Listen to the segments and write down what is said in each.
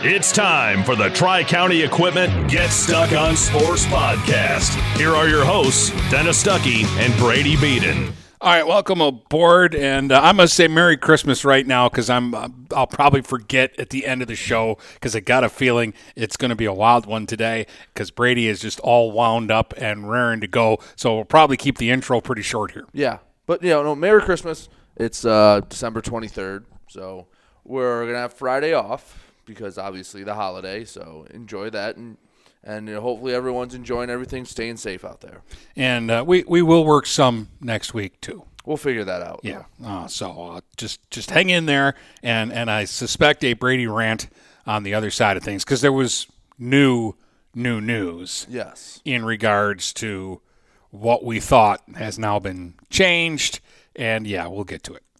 It's time for the Tri County Equipment Get Stuck on Sports podcast. Here are your hosts, Dennis Stuckey and Brady Beaton. All right, welcome aboard, and uh, I'm gonna say Merry Christmas right now because I'm uh, I'll probably forget at the end of the show because I got a feeling it's gonna be a wild one today because Brady is just all wound up and raring to go. So we'll probably keep the intro pretty short here. Yeah, but you know, no, Merry Christmas. It's uh, December 23rd, so we're gonna have Friday off because obviously the holiday. So enjoy that, and and hopefully everyone's enjoying everything, staying safe out there. And uh, we we will work some next week too. We'll figure that out. Yeah. Uh, so uh, just just hang in there, and and I suspect a Brady rant on the other side of things because there was new new news. Yes. In regards to what we thought has now been changed, and yeah, we'll get to it.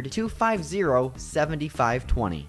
250 7520.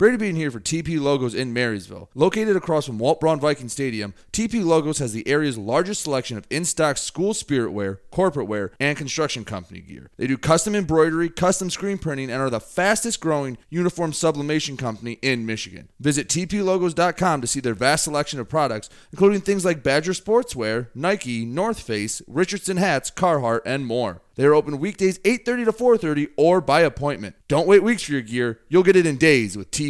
Brady Beaton here for TP Logos in Marysville. Located across from Walt Braun Viking Stadium, TP Logos has the area's largest selection of in-stock school spirit wear, corporate wear, and construction company gear. They do custom embroidery, custom screen printing, and are the fastest growing uniform sublimation company in Michigan. Visit tplogos.com to see their vast selection of products, including things like Badger Sportswear, Nike, North Face, Richardson hats, Carhartt, and more. They are open weekdays 8:30 to 4:30 or by appointment. Don't wait weeks for your gear. You'll get it in days with TP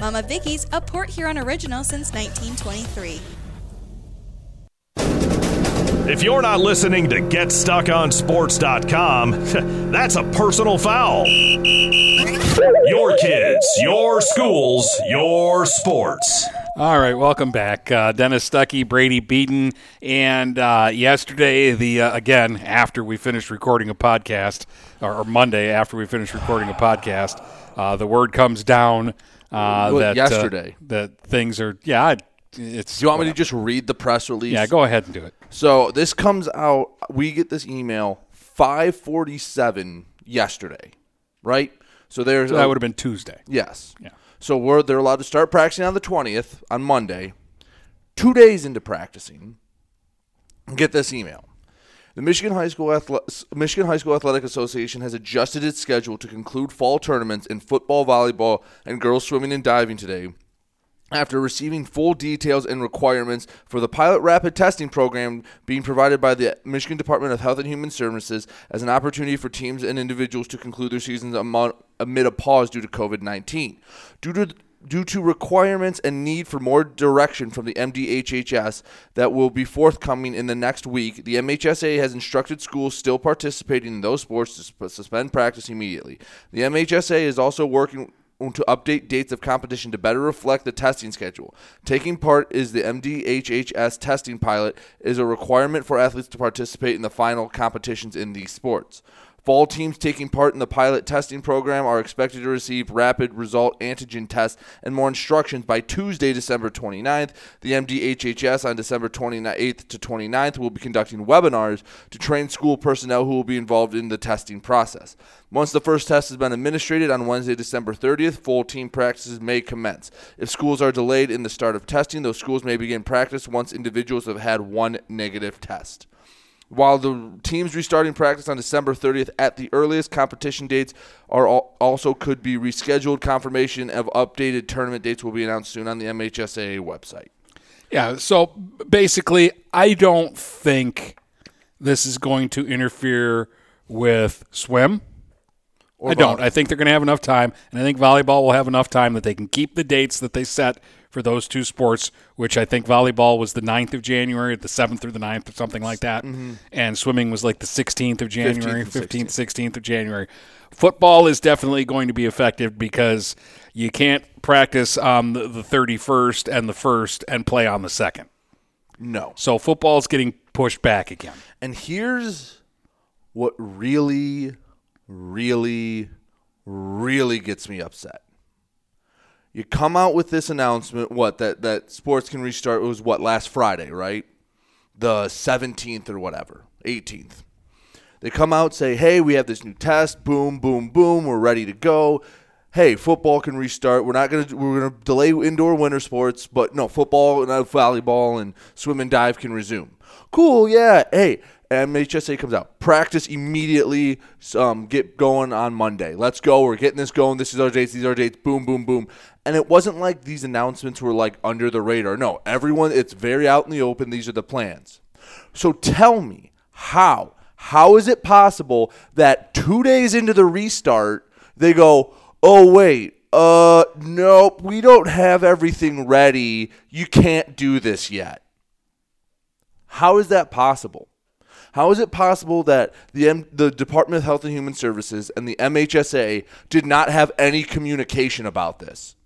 Mama Vicky's, a Port Huron original since 1923. If you're not listening to GetStuckOnSports.com, that's a personal foul. Your kids, your schools, your sports. All right, welcome back, uh, Dennis Stuckey, Brady Beaton, and uh, yesterday, the uh, again after we finished recording a podcast, or, or Monday after we finished recording a podcast, uh, the word comes down uh, that uh, yesterday? that things are yeah, it's. Do you want me to just read the press release? Yeah, go ahead and do it. So this comes out. We get this email 5:47 yesterday, right? So there's So that would have been Tuesday. yes. Yeah. So we're they're allowed to start practicing on the 20th on Monday. Two days into practicing, get this email. The Michigan High School Athle- Michigan High School Athletic Association has adjusted its schedule to conclude fall tournaments in football, volleyball, and girls swimming and diving today after receiving full details and requirements for the pilot rapid testing program being provided by the Michigan Department of Health and Human Services as an opportunity for teams and individuals to conclude their seasons amid a pause due to COVID 19. Due to Due to requirements and need for more direction from the MDHHS that will be forthcoming in the next week, the MHSAA has instructed schools still participating in those sports to sp- suspend practice immediately. The MHSAA is also working to update dates of competition to better reflect the testing schedule. Taking part is the MDHHS testing pilot is a requirement for athletes to participate in the final competitions in these sports. Fall teams taking part in the pilot testing program are expected to receive rapid result antigen tests and more instructions by Tuesday, December 29th. The MDHHS on December 28th to 29th will be conducting webinars to train school personnel who will be involved in the testing process. Once the first test has been administered on Wednesday, December 30th, full team practices may commence. If schools are delayed in the start of testing, those schools may begin practice once individuals have had one negative test. While the teams restarting practice on December 30th at the earliest, competition dates are al- also could be rescheduled. Confirmation of updated tournament dates will be announced soon on the MHSAA website. Yeah. So basically, I don't think this is going to interfere with swim. I don't. I think they're going to have enough time, and I think volleyball will have enough time that they can keep the dates that they set for those two sports, which I think volleyball was the 9th of January, the 7th or the 9th or something like that, mm-hmm. and swimming was like the 16th of January, 15th and 15th, 16th of January. Football is definitely going to be effective because you can't practice on the, the 31st and the 1st and play on the 2nd. No. So football is getting pushed back again. And here's what really, really, really gets me upset. You come out with this announcement, what that that sports can restart. It was what last Friday, right? The seventeenth or whatever, eighteenth. They come out say, "Hey, we have this new test. Boom, boom, boom. We're ready to go. Hey, football can restart. We're not gonna we're gonna delay indoor winter sports, but no, football and uh, volleyball and swim and dive can resume. Cool, yeah. Hey, MHSAA comes out. Practice immediately. Um, get going on Monday. Let's go. We're getting this going. This is our dates. These are our dates. Boom, boom, boom. And it wasn't like these announcements were like under the radar. No, everyone. It's very out in the open. These are the plans. So tell me how. How is it possible that two days into the restart, they go, oh, wait, uh, nope, we don't have everything ready. You can't do this yet. How is that possible? How is it possible that the M- the Department of Health and Human Services and the MHSA did not have any communication about this?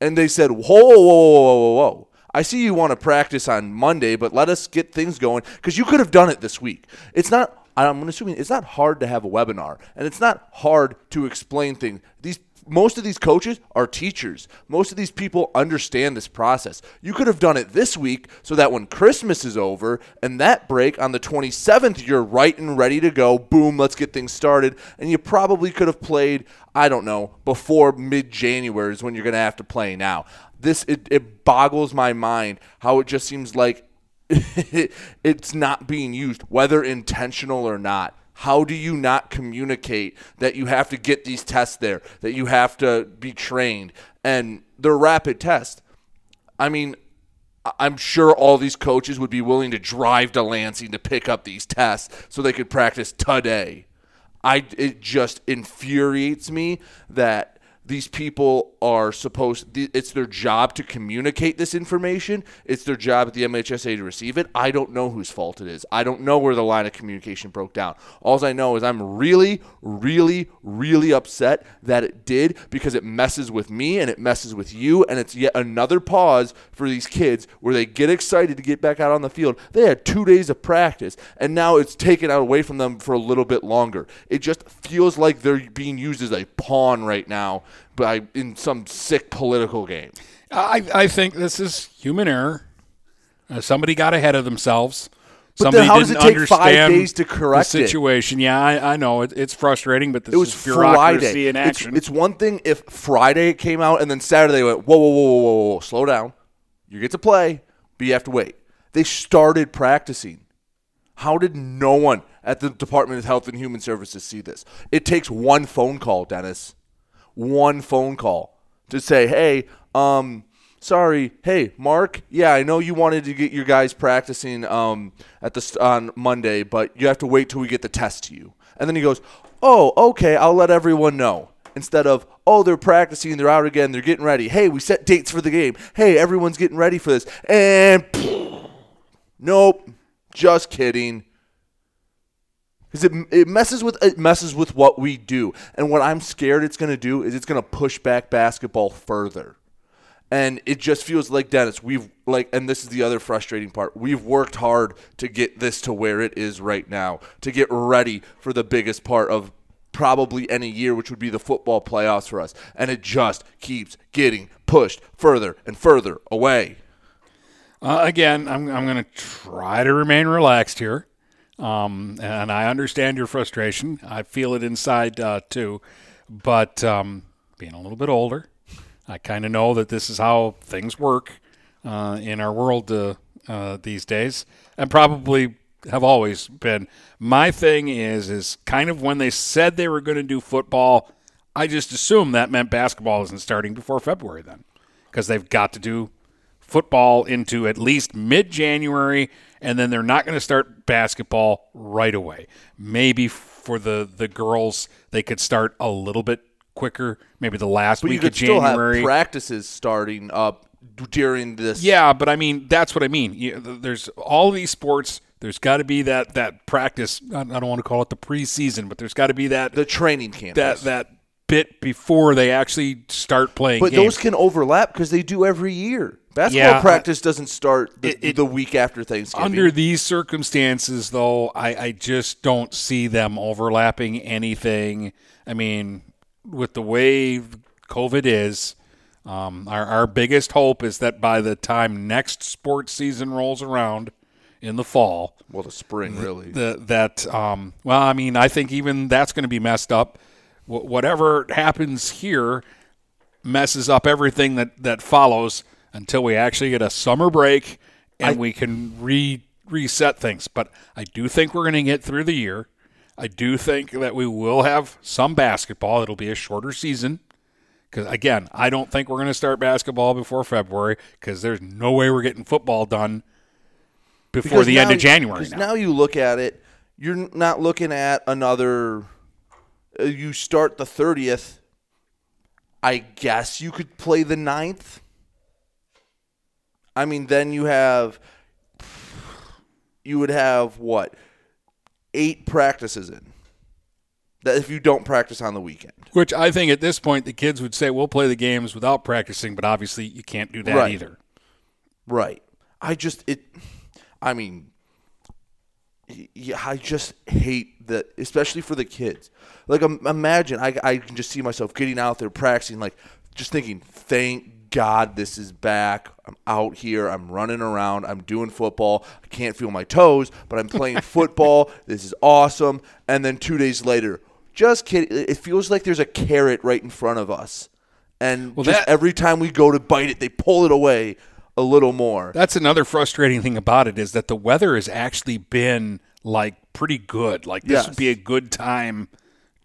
And they said, whoa, whoa, whoa, whoa, whoa, whoa. I see you want to practice on Monday, but let us get things going because you could have done it this week. It's not. I'm assuming it's not hard to have a webinar, and it's not hard to explain things. These most of these coaches are teachers. Most of these people understand this process. You could have done it this week so that when Christmas is over and that break on the 27th, you're right and ready to go. Boom, let's get things started. And you probably could have played, I don't know, before mid January is when you're going to have to play now. This, it, it boggles my mind how it just seems like it's not being used, whether intentional or not. How do you not communicate that you have to get these tests there, that you have to be trained, and they're rapid tests? I mean, I'm sure all these coaches would be willing to drive to Lansing to pick up these tests so they could practice today. I it just infuriates me that these people are supposed it's their job to communicate this information. It's their job at the mhsa to receive it. I don't know whose fault it is. I don't know where the line of communication broke down. All i know is i'm really really really upset that it did because it messes with me and it messes with you. And it's yet another pause for these kids where they get excited to get back out on the field. They had two days of practice and now it's taken out away from them for a little bit longer. It just feels like they're being used as a pawn right now by in some sick political game. I, I think this is human error. Uh, somebody got ahead of themselves. But somebody then how does didn't it take five days to correct the it? situation. Yeah, I, I know it, it's frustrating, but this It was is bureaucracy Friday. in It's, action. it's one thing if Friday came out and then Saturday went, whoa, whoa, whoa, whoa, whoa, whoa, slow down. You get to play, but you have to wait. They started practicing. How did no one at the Department of Health and Human Services see this? It takes one phone call, Dennis. One phone call to say, hey, um, sorry, hey, Mark, yeah, I know you wanted to get your guys practicing um, at the on Monday, but you have to wait till we get the test to you. And then he goes, oh, okay, I'll let everyone know. Instead of, oh, they're practicing, they're out again, they're getting ready. Hey, we set dates for the game. Hey, everyone's getting ready for this. And nope, just kidding. Because it, it messes with it messes with what we do, and what I'm scared it's going to do is it's going to push back basketball further, and it just feels like Dennis. We've like, and this is the other frustrating part. We've worked hard to get this to where it is right now, to get ready for the biggest part of probably any year, which would be the football playoffs for us, and it just keeps getting pushed further and further away. Uh, again, I'm, I'm going to try to remain relaxed here. Um, and I understand your frustration. I feel it inside uh, too. But um, being a little bit older, I kind of know that this is how things work uh, in our world uh, uh, these days, and probably have always been. My thing is, is kind of when they said they were going to do football, I just assumed that meant basketball isn't starting before February then, because they've got to do football into at least mid January, and then they're not going to start basketball right away. Maybe for the, the girls, they could start a little bit quicker, maybe the last But week could of still January. have practices starting up during this. Yeah, but I mean that's what I mean. You, there's all these sports. There's got to be that that practice. I I don't want to call it the preseason, but there's got to be that the training camp. that that bit before they actually start playing. But games. those can overlap because they do every year. Basketball Yeah, practice doesn't start the, It- it- the week after Thanksgiving. Under these circumstances, though, I, I just don't see them overlapping anything. I mean, with the way COVID is, um, our, our biggest hope is that by the time next sports season rolls around in the fall, well, the spring really. the, that um, well, I mean, I think even that's going to be messed up. Wh- whatever happens here messes up everything that that follows until we actually get a summer break and I- we can re reset things. But I do think we're going to get through the year. I do think that we will have some basketball. It'll be a shorter season. Because again, I don't think we're going to start basketball before February. Because there's no way we're getting football done before Because the end of January. Now. now you look at it, you're not looking at another. Uh, You start the thirtieth. I guess you could play the 9th. I mean, then you have. You would have what? Eight practices in. That if you don't practice on the weekend. Which I think at this point the kids would say we'll play the games without practicing, but obviously you can't do that Right. either. Right. I just it. I mean, yeah, I just hate that, especially for the kids. Like, um, imagine I I can just see myself getting out there practicing, like just thinking, thank God this is back. I'm out here. I'm running around. I'm doing football. I can't feel my toes, but I'm playing football. This is awesome. And then two days later, just kidding. It feels like there's a carrot right in front of us. And Well, just that- every time we go to bite it, they pull it away a little more. That's another frustrating thing about it is that the weather has actually been like pretty good. Like this Yes. would be a good time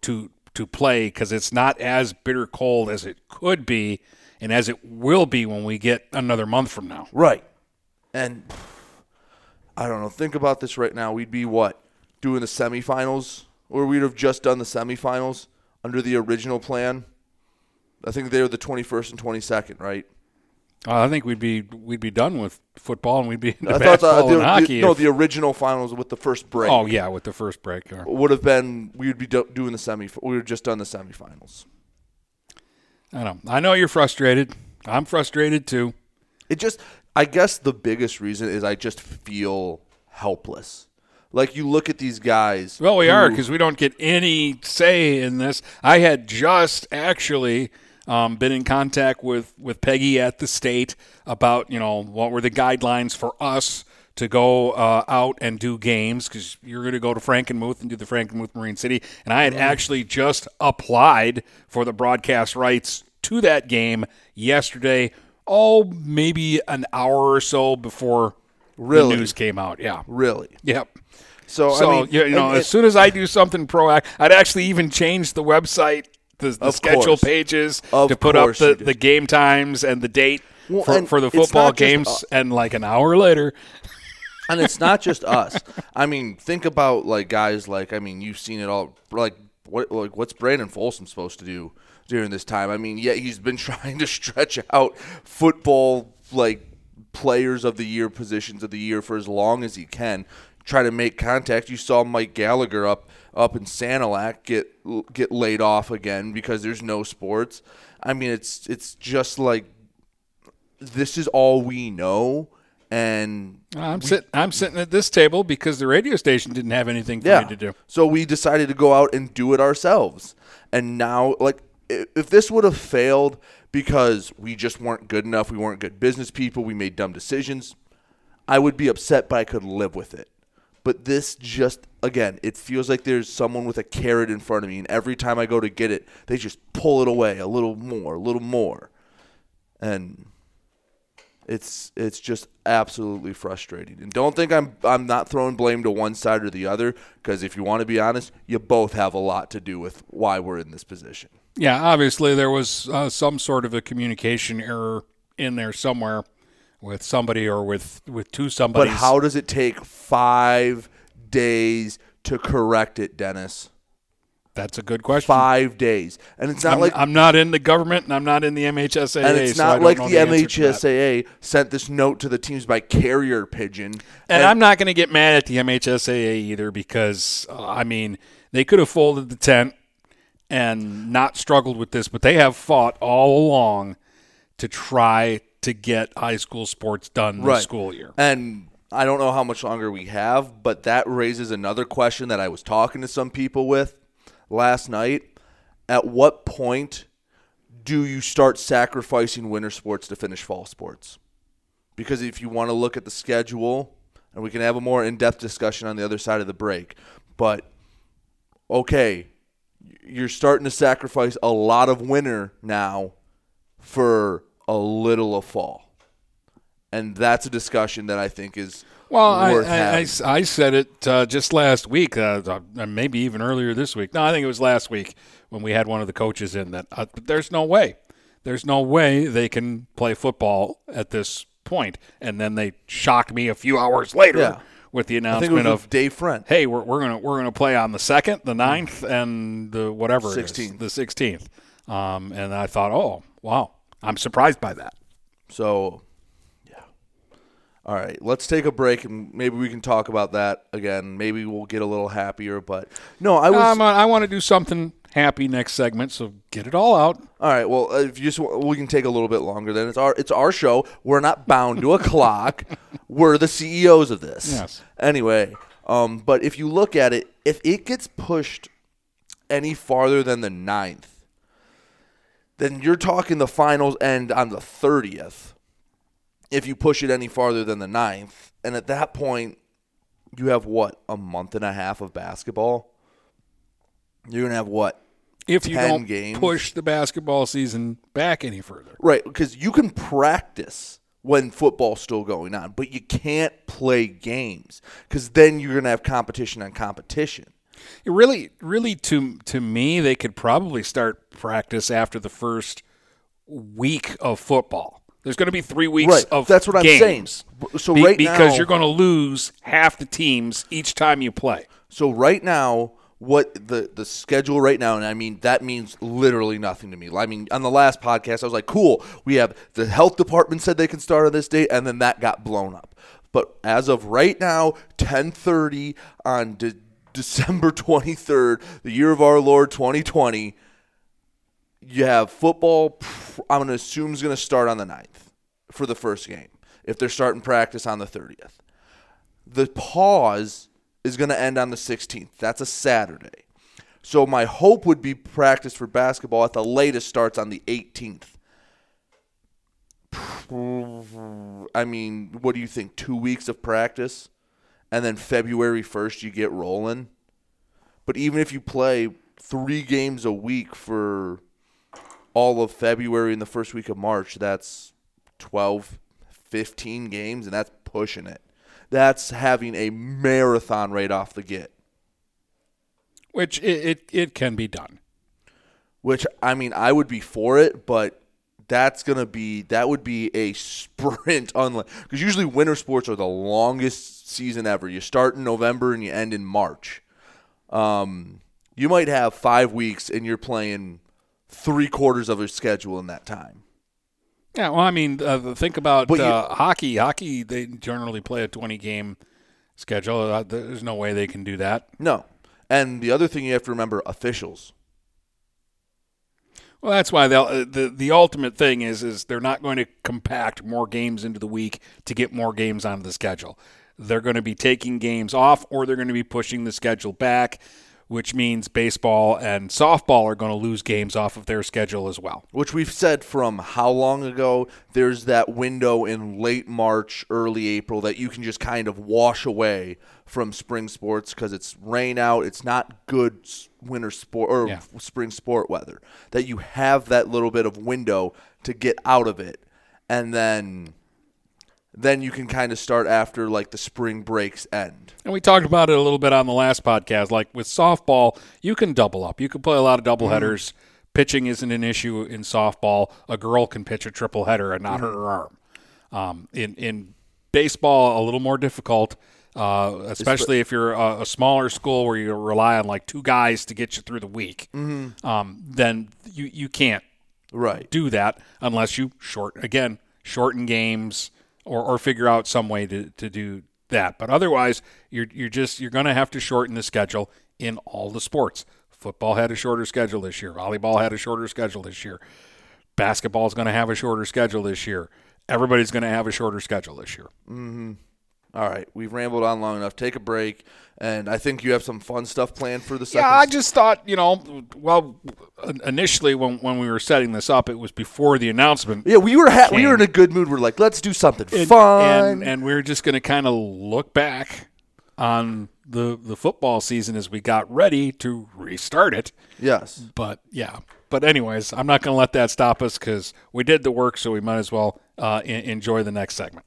to to play because it's not as bitter cold as it could be, and as it will be when we get another month from now. Right. And I don't know. Think about this right now. We'd be what? Doing the semifinals? Or we'd have just done the semifinals under the original plan? I think they were the 21st and 22nd, right? Uh, I think we'd be we'd be done with football and we'd be into I thought basketball the, and the, no, if- the original finals with the first break. oh yeah, with the first break. yeah. Would have been, we would be do, doing the semi, we would just done the semifinals. I know. I know you're frustrated. I'm frustrated too. It just, I guess the biggest reason is I just feel helpless. Like you look at these guys. Well, we are because we don't get any say in this. I had just actually um, been in contact with with Peggy at the state about you know what were the guidelines for us to go uh, out and do games because you're going to go to Frankenmuth and do the Frankenmuth Marine City, and I had actually just applied for the broadcast rights to that game yesterday. Oh, maybe an hour or so before Really? the news came out. Yeah. Really? Yep. So, So I mean, you, you know, and- as soon as I do something proactive, I'd actually even change the website, the, the schedule course. pages Of to put up the, the game times and the date Well, for, for the football not just, games. uh, and like an hour later, and it's not just us. I mean, think about like guys like I mean, you've seen it all. Like what like what's Brandon Folsom supposed to do during this time? I mean, yeah, he's been trying to stretch out football like players of the year, positions of the year for as long as he can. Try to make contact. You saw Mike Gallagher up up in Sanilac get get laid off again because there's no sports. I mean, it's it's just like this is all we know, and I'm sitting. I'm sitting at this table because the radio station didn't have anything for me to do. so we decided to go out and do it ourselves. And now, like, if this would have failed because we just weren't good enough, we weren't good business people, we made dumb decisions, I would be upset, but I could live with it. But this just, again, it feels like there's someone with a carrot in front of me, and every time I go to get it, they just pull it away a little more, a little more. And it's it's just absolutely frustrating. And don't think I'm I'm not throwing blame to one side or the other because if you want to be honest, you both have a lot to do with why we're in this position. Yeah, obviously there was uh, some sort of a communication error in there somewhere with somebody or with with two somebody. But how does it take 5 days to correct it, Dennis? That's a good question. 5 days. And it's not I'm, like I'm not in the government and I'm not in the MHSAA. and it's not don't like the, answer. MHSAA sent this note to the teams by carrier pigeon. And, I'm not going to get mad at the MHSAA either because, uh, I mean, they could have folded the tent and not struggled with this, but they have fought all along to try to get high school sports done this right. school year. And I don't know how much longer we have, but that raises another question that I was talking to some people with last night. At what point do you start sacrificing winter sports to finish fall sports? Because if you want to look at the schedule, and we can have a more in depth discussion on the other side of the break, but okay, you're starting to sacrifice a lot of winter now for a little of fall. And that's a discussion that I think is Well, I, worth I, I. I said it uh, just last week, uh, uh, maybe even earlier this week. No, I think it was last week when we had one of the coaches in that uh, there's no way. There's no way they can play football at this point. And then they shocked me a few hours later Yeah. with the I think it announcement of Dave Friend. hey, we're, we're gonna we're gonna play on the second, the 9th, and the whatever 16th. the sixteenth. Um, and I thought, oh wow, I'm surprised by that. So. All right, let's take a break and maybe we can talk about that again. Maybe we'll get a little happier. But no, I was. Um, I want to do something happy next segment, so get it all out. all right. Well, if you just we can take a little bit longer. Then it's our it's our show. We're not bound to a clock. We're the CEOs of this. Yes. Anyway, um, but if you look at it, if it gets pushed any farther than the ninth, then you're talking the finals end on the 30th. If you push it any farther than the ninth. and at that point, you have what a month and a half of basketball. You're gonna have what If you 10 don't games. push the basketball season back any further. Right, because you can practice when football's still going on. But you can't play games because then you're going to have competition on competition. It really, really, to to me, they could probably start practice after the first week of football. There's going to be three weeks Right, of that's what I'm games. saying. So Be- right because now- you're going to lose half the teams each time you play. So right now, what the the schedule right now, and I mean that means literally nothing to me. I mean, on the last podcast, I was like, "Cool, we have the health department said they can start on this date," and then that got blown up. But as of right now, 10:30 on de- December 23rd, the year of our Lord 2020, you have football. I'm going to assume is going to start on the 9th for the first game if they're starting practice on the 30th the pause is going to end on the 16th. That's a Saturday. So my hope would be practice for basketball at the latest starts on the 18th. I mean, what do you think? Two weeks of practice, and then February 1st you get rolling. But even if you play three games a week for all of February and the first week of March, that's 12, 15 games, and that's pushing it. That's having a marathon right off the get. Which it, it, it can be done. Which I mean, I would be for it, but that's gonna be that would be a sprint. Unlike because usually winter sports are the longest season ever. You start in November and you end in March. Um, you might have five weeks and you're playing three quarters of your schedule in that time. Yeah, well, I mean, uh, think about you- uh, hockey. Hockey, they generally play a 20 game schedule. Uh, there's no way they can do that. No, and the other thing you have to remember: officials. Well, that's why they'll, uh, the the ultimate thing is is they're not going to compact more games into the week to get more games onto the schedule. They're going to be taking games off, or they're going to be pushing the schedule back, which means baseball and softball are going to lose games off of their schedule as well. which we've said from how long ago there's that window in late March, early April that you can just kind of wash away from spring sports because it's rain out, it's not good winter sport or Yeah. spring sport weather. That you have that little bit of window to get out of it, and then then you can kind of start after like the spring breaks end. And we talked about it a little bit on the last podcast. Like with softball, you can double up. You can play a lot of double headers. Pitching isn't an issue in softball. A girl can pitch a triple header and not hurt her arm. Um, in in baseball, a little more difficult, uh, especially if you're a, a smaller school where you rely on like two guys to get you through the week. Um, then you you can't Right. do that unless you short again shorten games or, or figure out some way to, to do that. But otherwise, you're you're just you're going to have to shorten the schedule in all the sports. Football had a shorter schedule this year. Volleyball had a shorter schedule this year. Basketball is going to have a shorter schedule this year. Everybody's going to have a shorter schedule this year. Mm-hmm. All right, we've rambled on long enough. Take a break, and I think you have some fun stuff planned for the second. Yeah, I just thought, you know, well, initially when, when we were setting this up, it was before the announcement. Yeah, we were ha- we were in a good mood. We're like, let's do something and, fun. and, and we're just going to kind of look back on the the football season as we got ready to restart it. yes, But yeah, but anyways, I'm not going to let that stop us because we did the work, so we might as well uh, en- enjoy the next segment.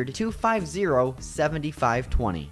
250 7520.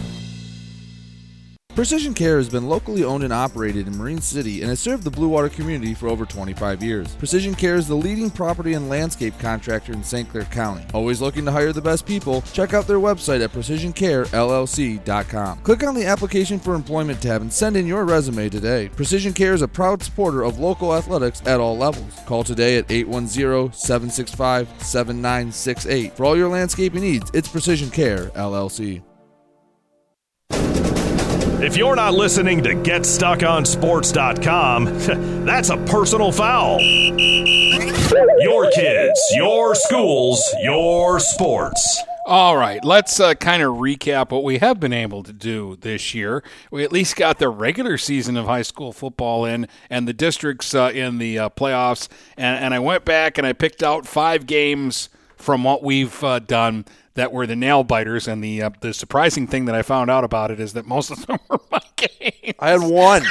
Precision Care has been locally owned and operated in Marine City and has served the Blue Water community for over 25 years. Precision Care is the leading property and landscape contractor in St. Clair County. Always looking to hire the best people, check out their website at precisioncarellc.com. Click on the application for employment tab and send in your resume today. Precision Care is a proud supporter of local athletics at all levels. Call today at 810-765-7968. For all your landscaping needs, it's Precision Care LLC. If you're not listening to GetStuckOnSports.com, that's a personal foul. Your kids, your schools, your sports. All right, let's uh, kind of recap what we have been able to do this year. We at least got the regular season of high school football in and the districts uh, in the uh, playoffs. And, and, I went back and I picked out five games from what we've uh, done that were the nail biters. And the uh, the surprising thing that I found out about it is that most of them were my games. I had one.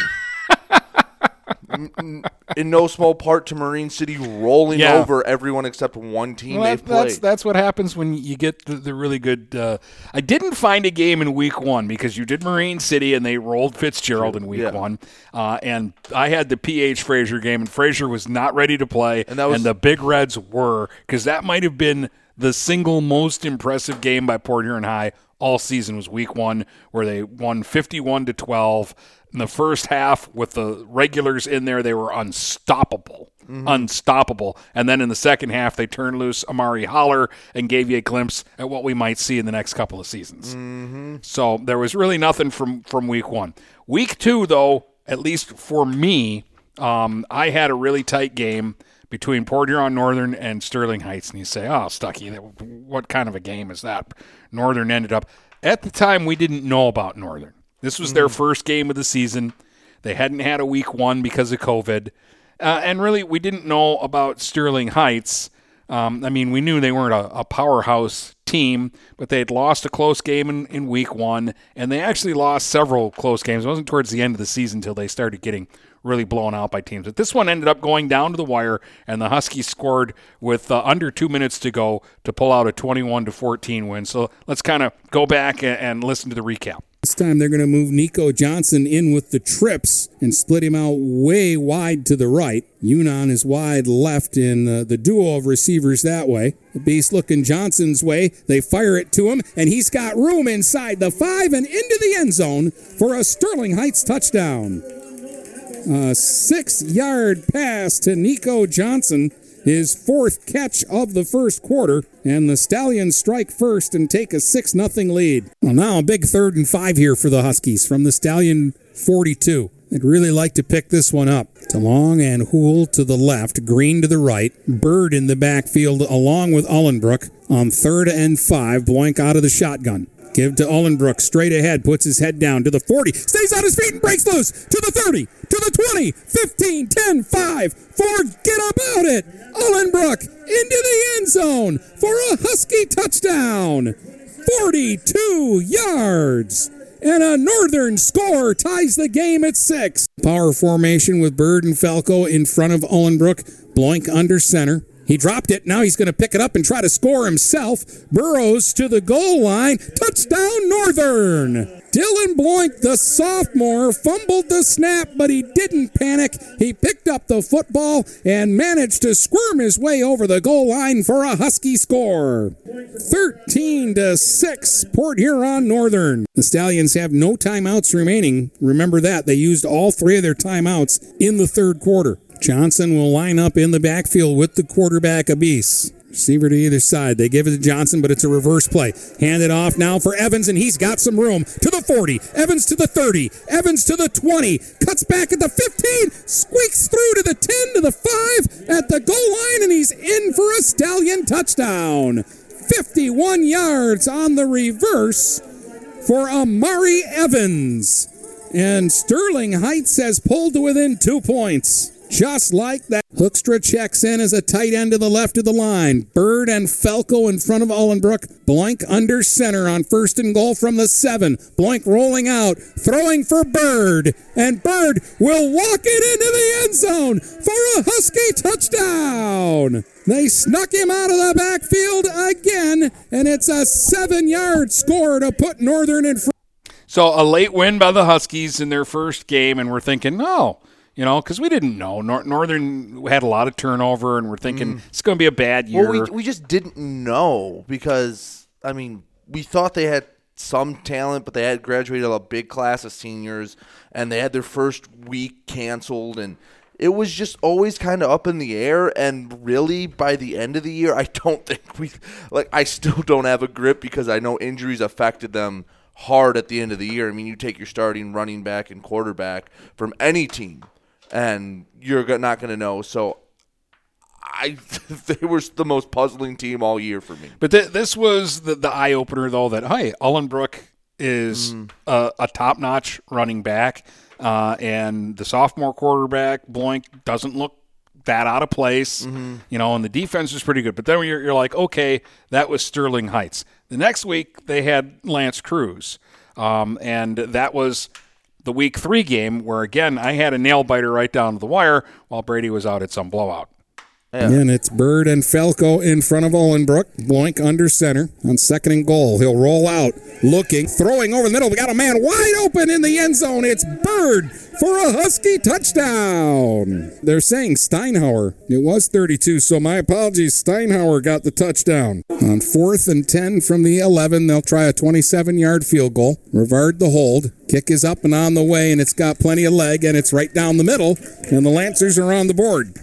in no small part to Marine City rolling Yeah. over everyone except one team Well, they've that- that's played. that's what happens when you get the, the really good. Uh, I didn't find a game in week one because you did Marine City and they rolled Fitzgerald in week Yeah. one, uh, and I had the PH Fraser game and Fraser was not ready to play, And that was- and the Big Reds were because that might have been the single most impressive game by Port Huron High all season was week one where they won fifty-one to twelve. In the first half, with the regulars in there, they were unstoppable unstoppable. And then in the second half, they turned loose Amari Holler and gave you a glimpse at what we might see in the next couple of seasons. So there was really nothing from from week one. Week two, though, at least for me, um, I had a really tight game between Port Huron Northern and Sterling Heights. And you say, "Oh, Stuckey, what kind of a game is that?" Northern ended up at the time we didn't know about Northern. This was their first game of the season. They hadn't had a week one because of COVID. Uh, and really, we didn't know about Sterling Heights. Um, I mean, we knew they weren't a, a powerhouse team, but they had lost a close game in, in week one, and they actually lost several close games. It wasn't towards the end of the season until they started getting really blown out by teams. But this one ended up going down to the wire, and the Huskies scored with uh, under two minutes to go to pull out a 21 to 14 win. So let's kind of go back and, and listen to the recap. This time they're going to move Nico Johnson in with the trips and split him out way wide to the right. Yunnan is wide left in uh, the duo of receivers that way. The beast looking Johnson's way. They fire it to him, and he's got room inside the five and into the end zone for a Sterling Heights touchdown. A six yard pass to Nico Johnson his fourth catch of the first quarter, and the Stallions strike first and take a 6 0 lead. Well, now a big third and five here for the Huskies from the Stallion 42. I'd really like to pick this one up. DeLong and Hool to the left, Green to the right, Bird in the backfield along with Ullenbrook on third and five, Blank out of the shotgun. Give to Ullenbrook, straight ahead, puts his head down to the 40, stays on his feet and breaks loose to the 30, to the 20, 15, 10, 5, forget about it. Ullenbrook into the end zone for a Husky touchdown. 42 yards. And a Northern score ties the game at six. Power formation with Bird and Falco in front of Ullenbrook. Bloink under center. He dropped it. Now he's going to pick it up and try to score himself. Burrows to the goal line. Touchdown, Northern. Dylan Bloink, the sophomore, fumbled the snap, but he didn't panic. He picked up the football and managed to squirm his way over the goal line for a Husky score. 13 to 6, Port Huron Northern. The Stallions have no timeouts remaining. Remember that. They used all three of their timeouts in the third quarter. Johnson will line up in the backfield with the quarterback, Abis. Receiver to either side. They give it to Johnson, but it's a reverse play. Hand it off now for Evans, and he's got some room. To the 40. Evans to the 30. Evans to the 20. Cuts back at the 15. Squeaks through to the 10 to the 5 at the goal line, and he's in for a Stallion touchdown. 51 yards on the reverse for Amari Evans. And Sterling Heights has pulled to within two points. Just like that. Hookstra checks in as a tight end to the left of the line. Bird and Falco in front of Ullenbrook. Blank under center on first and goal from the seven. Blank rolling out, throwing for Bird. And Bird will walk it into the end zone for a Husky touchdown. They snuck him out of the backfield again, and it's a seven yard score to put Northern in front. So a late win by the Huskies in their first game, and we're thinking, no, you know, because we didn't know. Nor- Northern had a lot of turnover, and we're thinking Mm. it's going to be a bad year. Well, we, we just didn't know because I mean we thought they had some talent, but they had graduated a big class of seniors, and they had their first week canceled, and it was just always kind of up in the air. And really, by the end of the year, I don't think we like. I still don't have a grip because I know injuries affected them hard at the end of the year. I mean, you take your starting running back and quarterback from any team, and you're not going to know. So I they were the most puzzling team all year for me. But th- this was the, the eye opener, though, that, hey, Ullenbrook is Mm. a, a top notch running back, uh, and the sophomore quarterback, Bloink, doesn't look that out of place. Mm-hmm. You know, and the defense is pretty good. But then you're, you're like, okay, that was Sterling Heights. The next week, they had L'Anse Creuse, um, and that was the week three game where, again, I had a nail biter right down to the wire while Brady was out at some blowout. And it's Bird and Falco in front of Ullenbrook. Blank under center on second and goal. He'll roll out, looking, throwing over the middle. We got a man wide open in the end zone. It's Bird for a Husky touchdown. They're saying Steinhauer. It was 32, so my apologies. Steinhauer got the touchdown. On fourth and 10 from the 11, they'll try a 27 yard field goal. Rivard the hold. Kick is up and on the way, and it's got plenty of leg, and it's right down the middle. And the Lancers are on the board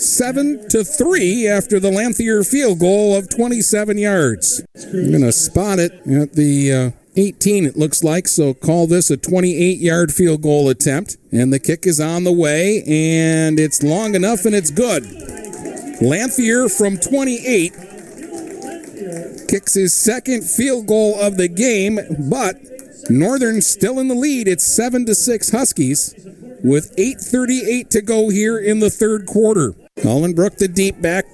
seven to three after the Lanthier field goal of 27 yards. I'm gonna spot it at the uh, 18. It looks like so. Call this a 28-yard field goal attempt, and the kick is on the way, and it's long enough, and it's good. Lanthier from 28 kicks his second field goal of the game, but Northern still in the lead. It's seven to six Huskies with 8:38 to go here in the third quarter. Ullenbrook, the deep back.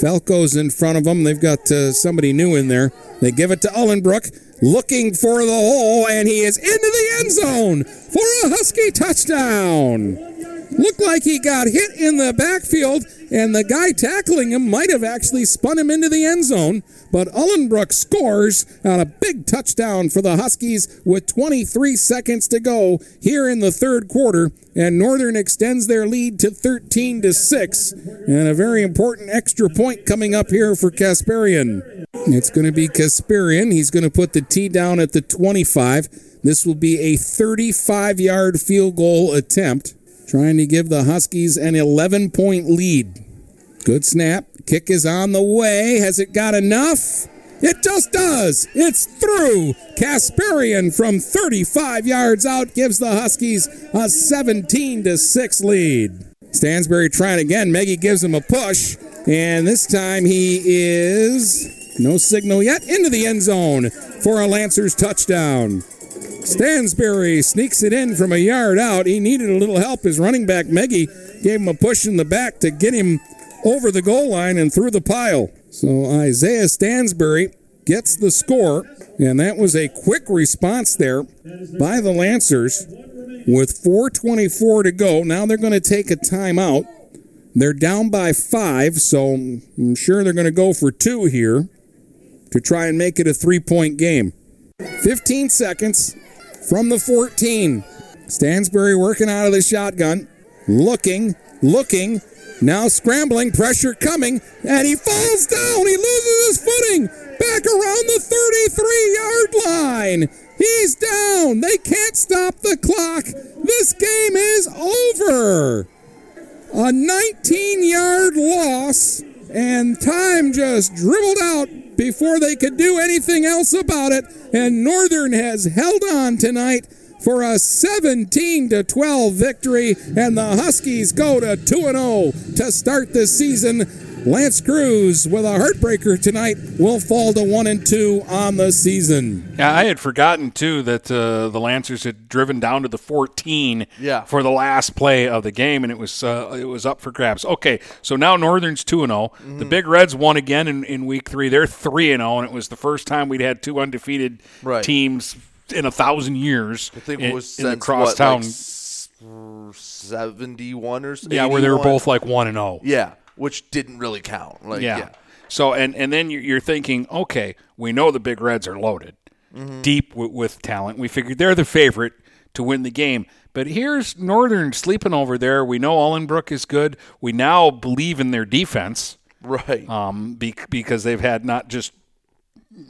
Falco's in front of them. They've got uh, somebody new in there. They give it to Ullenbrook, looking for the hole, and he is into the end zone for a Husky touchdown. Looked like he got hit in the backfield, and the guy tackling him might have actually spun him into the end zone. But Ullenbrook scores on a big touchdown for the Huskies with 23 seconds to go here in the third quarter, and Northern extends their lead to 13 to 6. And a very important extra point coming up here for Kasperian. It's going to be Kasperian. He's going to put the tee down at the 25. This will be a 35 yard field goal attempt, trying to give the Huskies an 11 point lead. Good snap. Kick is on the way. Has it got enough? It just does. It's through. Kasparian from 35 yards out gives the Huskies a 17 to 6 lead. Stansbury trying again. Meggie gives him a push, and this time he is no signal yet into the end zone for a Lancers touchdown. Stansbury sneaks it in from a yard out. He needed a little help. His running back, Meggie, gave him a push in the back to get him over the goal line and through the pile. So Isaiah Stansbury gets the score, and that was a quick response there by the Lancers with 4.24 to go. Now they're going to take a timeout. They're down by five, so I'm sure they're going to go for two here to try and make it a three point game. 15 seconds from the 14. Stansbury working out of the shotgun, looking, looking, now scrambling, pressure coming, and he falls down. He loses his footing back around the 33 yard line. He's down. They can't stop the clock. This game is over. A 19 yard loss, and time just dribbled out before they could do anything else about it. And Northern has held on tonight for a 17 to 12 victory, and the Huskies go to 2 0 to start the season. L'Anse Creuse with a heartbreaker tonight will fall to 1 and 2 on the season. Yeah, I had forgotten too that uh, the Lancers had driven down to the 14 Yeah. for the last play of the game, and it was uh, it was up for grabs. Okay, so now Northern's two and 0 Mm-hmm. The Big Reds won again in, in week three. They're three and zero, and it was the first time we'd had two undefeated Right. teams in a thousand years. I think it was in the since crosstown. what, like 71 or s- yeah, where they were both like one and oh. zero. Yeah, which didn't really count. Like, yeah. So and and then you're, you're thinking, okay, we know the Big Reds are loaded, Mm-hmm. deep w- with talent. We figured they're the favorite to win the game. But here's Northern sleeping over there. We know Ullenbrook is good. We now believe in their defense, Right. um, be- because they've had not just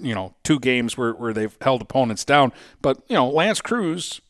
you know two games where, where they've held opponents down, but you know L'Anse Creuse.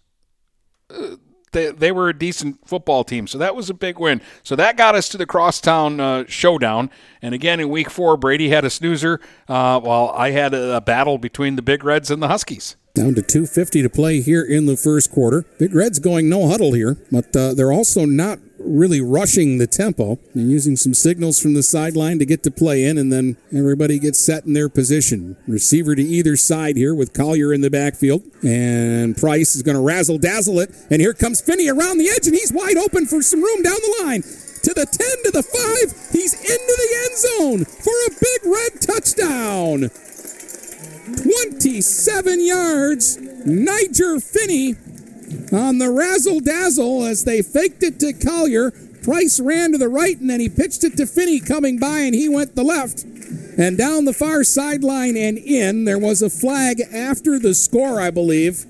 uh, They, they were a decent football team, so that was a big win. So that got us to the crosstown uh, showdown. And again, in week four, Brady had a snoozer, uh, while I had a, a battle between the Big Reds and the Huskies. Down to 250 to play here in the first quarter. Big Red's going no huddle here, but uh, they're also not really rushing the tempo. They're using some signals from the sideline to get to play in, and then everybody gets set in their position. Receiver to either side here with Collier in the backfield, and Price is going to razzle dazzle it. And here comes Finney around the edge, and he's wide open for some room down the line. To the 10, to the 5, he's into the end zone for a big red touchdown. 27 yards. Niger Finney on the razzle dazzle as they faked it to Collier. Price ran to the right and then he pitched it to Finney coming by and he went the left. And down the far sideline and in, there was a flag after the score, I believe,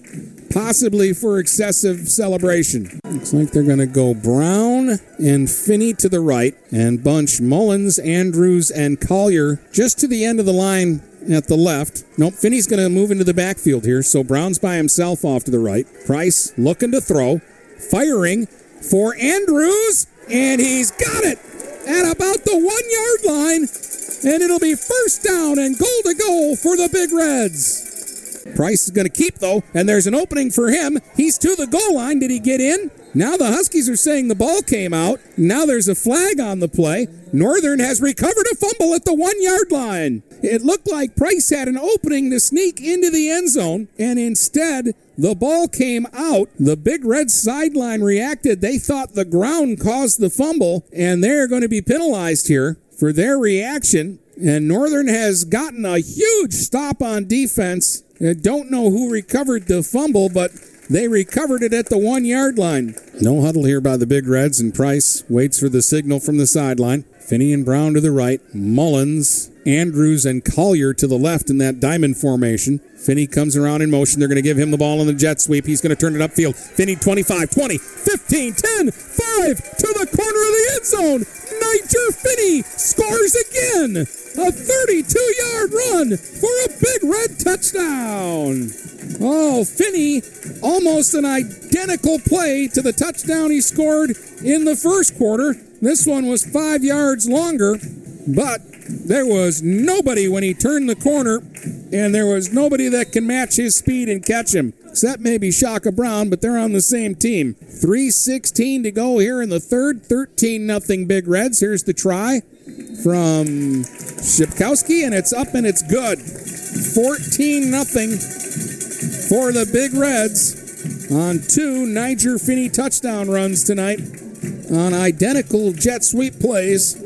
possibly for excessive celebration. Looks like they're going to go Brown and Finney to the right and bunch Mullins, Andrews, and Collier just to the end of the line at the left. Nope, Finney's going to move into the backfield here, so Brown's by himself off to the right. Price looking to throw, firing for Andrews, and he's got it at about the one yard line, and it'll be first down and goal to go for the Big Reds. Price is going to keep though, and there's an opening for him. He's to the goal line. Did he get in? Now the Huskies are saying the ball came out. Now there's a flag on the play. Northern has recovered a fumble at the one yard line. It looked like Price had an opening to sneak into the end zone, and instead the ball came out. The Big Red sideline reacted. They thought the ground caused the fumble, and they're going to be penalized here for their reaction. And Northern has gotten a huge stop on defense. I don't know who recovered the fumble, but they recovered it at the one yard line. No huddle here by the Big Reds, and Price waits for the signal from the sideline. Finney and Brown to the right, Mullins, Andrews, and Collier to the left in that diamond formation. Finney comes around in motion. They're going to give him the ball on the jet sweep. He's going to turn it upfield. Finney 25, 20, 15, 10, 5 to the corner of the end zone. Niger Finney scores again. A 32 yard run for a big red touchdown. Oh, Finney, almost an identical play to the touchdown he scored in the first quarter. This one was five yards longer, but there was nobody when he turned the corner, and there was nobody that can match his speed and catch him, except maybe Shaka Brown, but they're on the same team. 3.16 to go here in the third, 13 nothing Big Reds. Here's the try from Shipkowski, and it's up and it's good. 14 nothing for the Big Reds on two Niger Finney touchdown runs tonight on identical jet sweep plays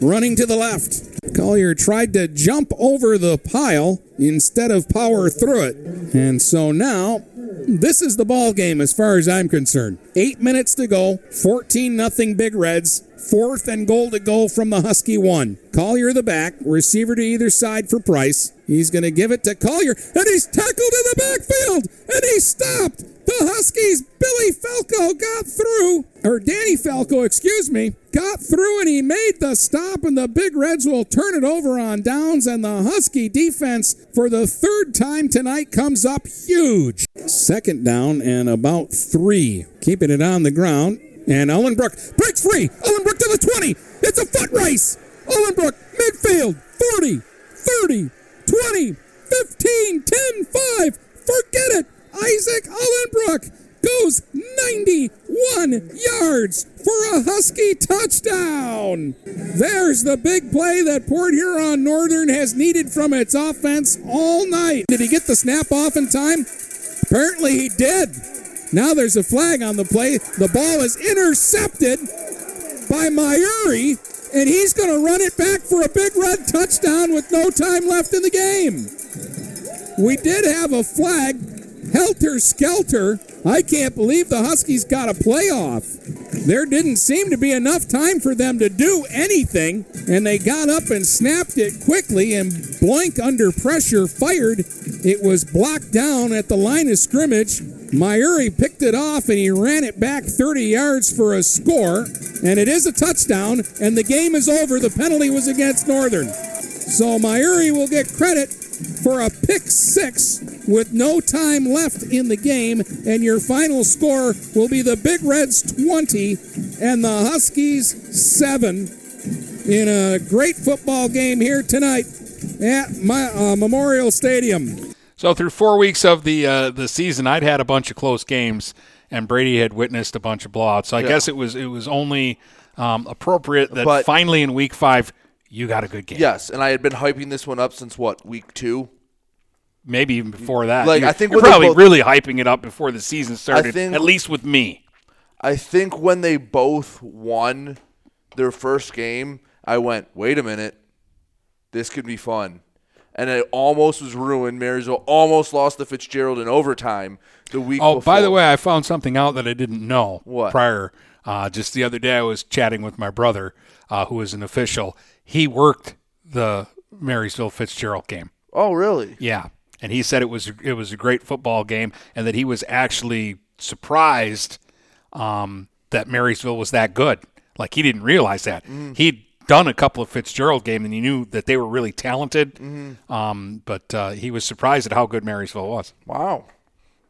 running to the left. Collier tried to jump over the pile instead of power through it. And so now this is the ball game as far as I'm concerned. 8 minutes to go, 14 nothing Big Reds. Fourth and goal to go from the Husky one. Collier the back, receiver to either side for Price. He's going to give it to Collier, and he's tackled in the backfield, and he's stopped. The Huskies, Billy Falco got through, or Danny Falco, excuse me, got through and he made the stop, and the Big Reds will turn it over on downs, and the Husky defense for the third time tonight comes up huge. Second down and about three. Keeping it on the ground. And Ullenbrook breaks free. Ullenbrook to the 20. It's a foot race. Ullenbrook, midfield, 40, 30, 20, 15, 10, 5. Forget it. Isaac Ullenbrook goes 91 yards for a Husky touchdown. There's the big play that Port Huron Northern has needed from its offense all night. Did he get the snap off in time? Apparently he did. Now there's a flag on the play. The ball is intercepted by Myuri, and he's going to run it back for a big red touchdown with no time left in the game. We did have a flag, helter skelter. I can't believe the Huskies got a playoff. There didn't seem to be enough time for them to do anything, and they got up and snapped it quickly, and Blank under pressure fired. It was blocked down at the line of scrimmage. Myuri picked it off and he ran it back 30 yards for a score, and it is a touchdown, and the game is over. The penalty was against Northern. So Myuri will get credit for a pick six with no time left in the game, and your final score will be the Big Reds 20 and the Huskies 7 in a great football game here tonight at my, uh, Memorial Stadium. So through four weeks of the uh, the season, I'd had a bunch of close games, and Brady had witnessed a bunch of blowouts. So I Yeah. guess it was it was only um, appropriate that But- finally in week five you got a good game. Yes, and I had been hyping this one up since what week two. Maybe even before that. Like, You're- I think you're probably both- really hyping it up before the season started. think- at least with me. I think when they both won their first game, I went, "Wait a minute, this could be fun." And it almost was ruined. Marysville almost lost to Fitzgerald in overtime the week. Oh, by the way, I found something out that I didn't know What? prior. Uh, just the other day, I was chatting with my brother, uh, who is an official. He worked the Marysville Fitzgerald game. Oh, really? Yeah, and he said it was it was a great football game, and that he was actually surprised um, that Marysville was that good. Like he didn't realize that Mm-hmm. he'd done a couple of Fitzgerald games, and he knew that they were really talented. Mm-hmm. Um, but uh, he was surprised at how good Marysville was. Wow.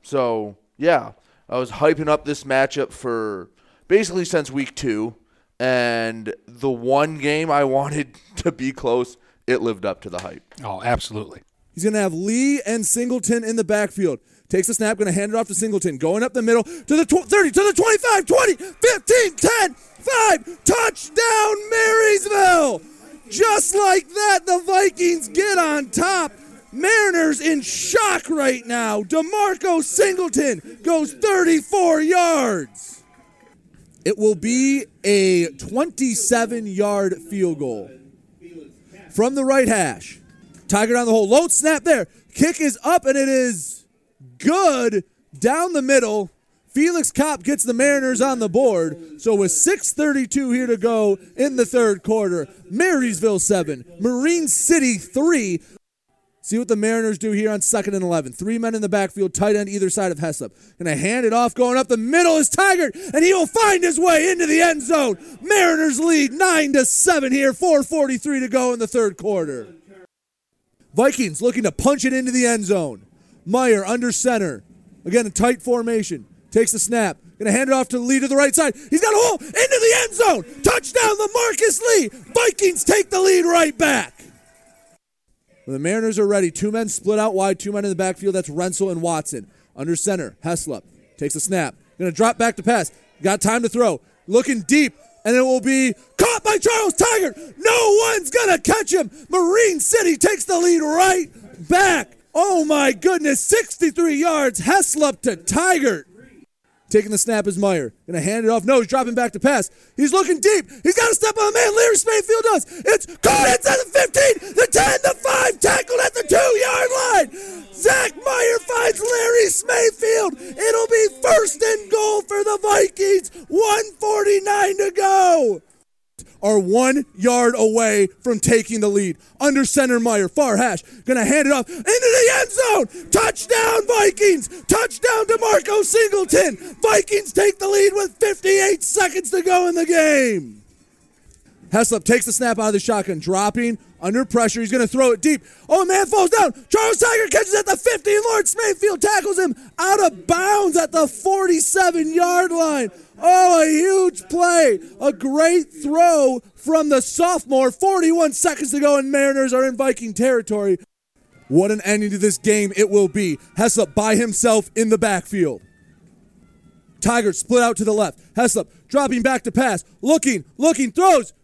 So yeah, I was hyping up this matchup for basically since week two, and the one game I wanted to be close, it lived up to the hype. Oh, absolutely. He's going to have Lee and Singleton in the backfield. Takes the snap, going to hand it off to Singleton. Going up the middle to the tw- 30, to the 25, 20, 15, 10, 5. Touchdown, Marysville! Just like that, the Vikings get on top. Mariners in shock right now. DeMarco Singleton goes 34 yards. It will be a 27 yard field goal from the right hash. Tiger down the hole. Load snap there. Kick is up and it is good down the middle. Felix Kopp gets the Mariners on the board. So with 6:32 here to go in the third quarter, Marysville 7, Marine City 3. See what the Mariners do here on second and 11. Three men in the backfield, tight end either side of Heslop. Gonna hand it off, going up the middle is Tiger, and he will find his way into the end zone. Mariners lead 9 to 7 here, 4.43 to go in the third quarter. Vikings looking to punch it into the end zone. Meyer under center. Again, a tight formation. takes the snap. Gonna hand it off to the lead to the right side. He's got a hole into the end zone. Touchdown, LaMarcus Lee. Vikings take the lead right back. When the Mariners are ready, two men split out wide, two men in the backfield. That's Rensel and Watson. Under center, Heslop takes a snap. Gonna drop back to pass. Got time to throw. Looking deep, and it will be caught by Charles Tiger. No one's gonna catch him. Marine City takes the lead right back. Oh my goodness, 63 yards. Heslop to Tiger. Taking the snap is Meyer. Gonna hand it off. No, he's dropping back to pass. He's looking deep. He's got to step on the man. Larry Smayfield does. It's caught inside the 15, the 10, the 5, tackled at the two yard line. Zach Meyer finds Larry Smayfield. It'll be first and goal for the Vikings. 149 to go are one yard away from taking the lead. Under center Meyer, far hash, gonna hand it off into the end zone. Touchdown Vikings! Touchdown DeMarco Singleton. Vikings take the lead with 58 seconds to go in the game. Heslop takes the snap out of the shotgun, dropping under pressure. He's going to throw it deep. Oh, man falls down. Charles Tiger catches at the 50. and Lord Smayfield tackles him out of bounds at the 47 yard line. Oh, a huge play. A great throw from the sophomore. 41 seconds to go, and Mariners are in Viking territory. What an ending to this game it will be. Heslop by himself in the backfield. Tiger split out to the left. Heslop dropping back to pass. Looking, looking, throws.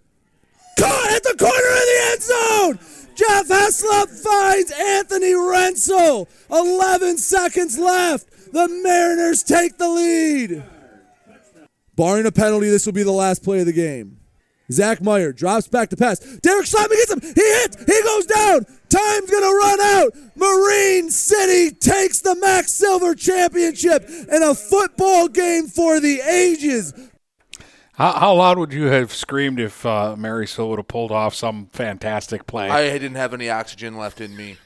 Caught at the corner of the end zone. Jeff Heslop finds Anthony Rensel. 11 seconds left. The Mariners take the lead. Barring a penalty, this will be the last play of the game. Zach Meyer drops back to pass. Derek Schleiman gets him. He hits. He goes down. Time's going to run out. Marine City takes the MAC Silver Championship in a football game for the ages. How, how loud would you have screamed if uh, Marysville would have pulled off some fantastic play? I didn't have any oxygen left in me.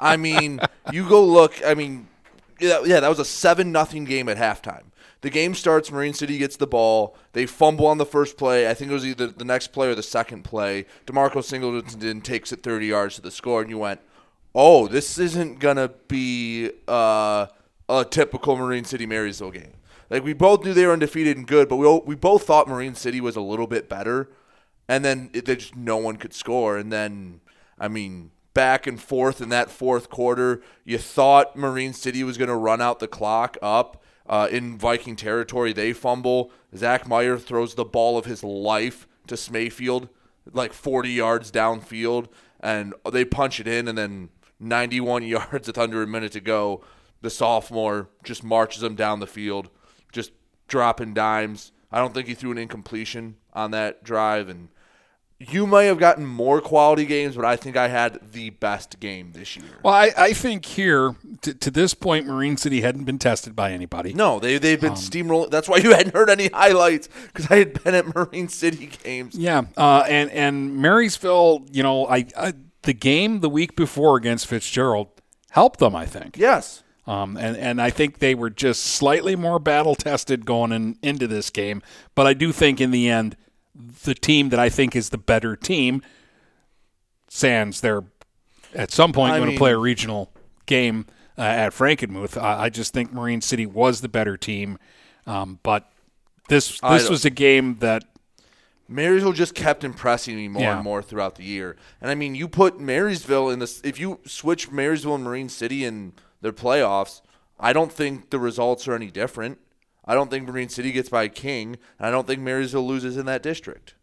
I mean, you go look. I mean, yeah, yeah that was a seven nothing game at halftime. The game starts. Marine City gets the ball. They fumble on the first play. I think it was either the next play or the second play. Demarco Singleton takes it 30 yards to the score, and you went, "Oh, this isn't gonna be uh, a typical Marine City Marysville game." Like we both knew they were undefeated and good, but we we both thought Marine City was a little bit better, and then it, just no one could score. And then, I mean, back and forth in that fourth quarter, you thought Marine City was going to run out the clock up uh, in Viking territory, they fumble. Zach Meyer throws the ball of his life to Smayfield, like 40 yards downfield, and they punch it in, and then 91 yards with under a minute to go. The sophomore just marches them down the field, just dropping dimes. I don't think he threw an incompletion on that drive, and you may have gotten more quality games, but I think I had the best game this year. Well, I, I think here, to, to this point, Marine City hadn't been tested by anybody. No, they, they've been um, steamrolling. That's why you hadn't heard any highlights, because I had been at Marine City games. Yeah, uh, and, and Marysville, you know, I, I the game the week before against Fitzgerald helped them, I think. Yes. Um, and, and I think they were just slightly more battle tested going in, into this game. But I do think in the end – the team that I think is the better team. Sans, they're at some point going to play a regional game uh, at Frankenmuth. I, I, just think Marine City was the better team, um, but this this was a game that Marysville just kept impressing me more yeah. and more throughout the year. And I mean, you put Marysville in this. If you switch Marysville and Marine City in their playoffs, I don't think the results are any different. I don't think Marine City gets by King, and I don't think Marysville loses in that district.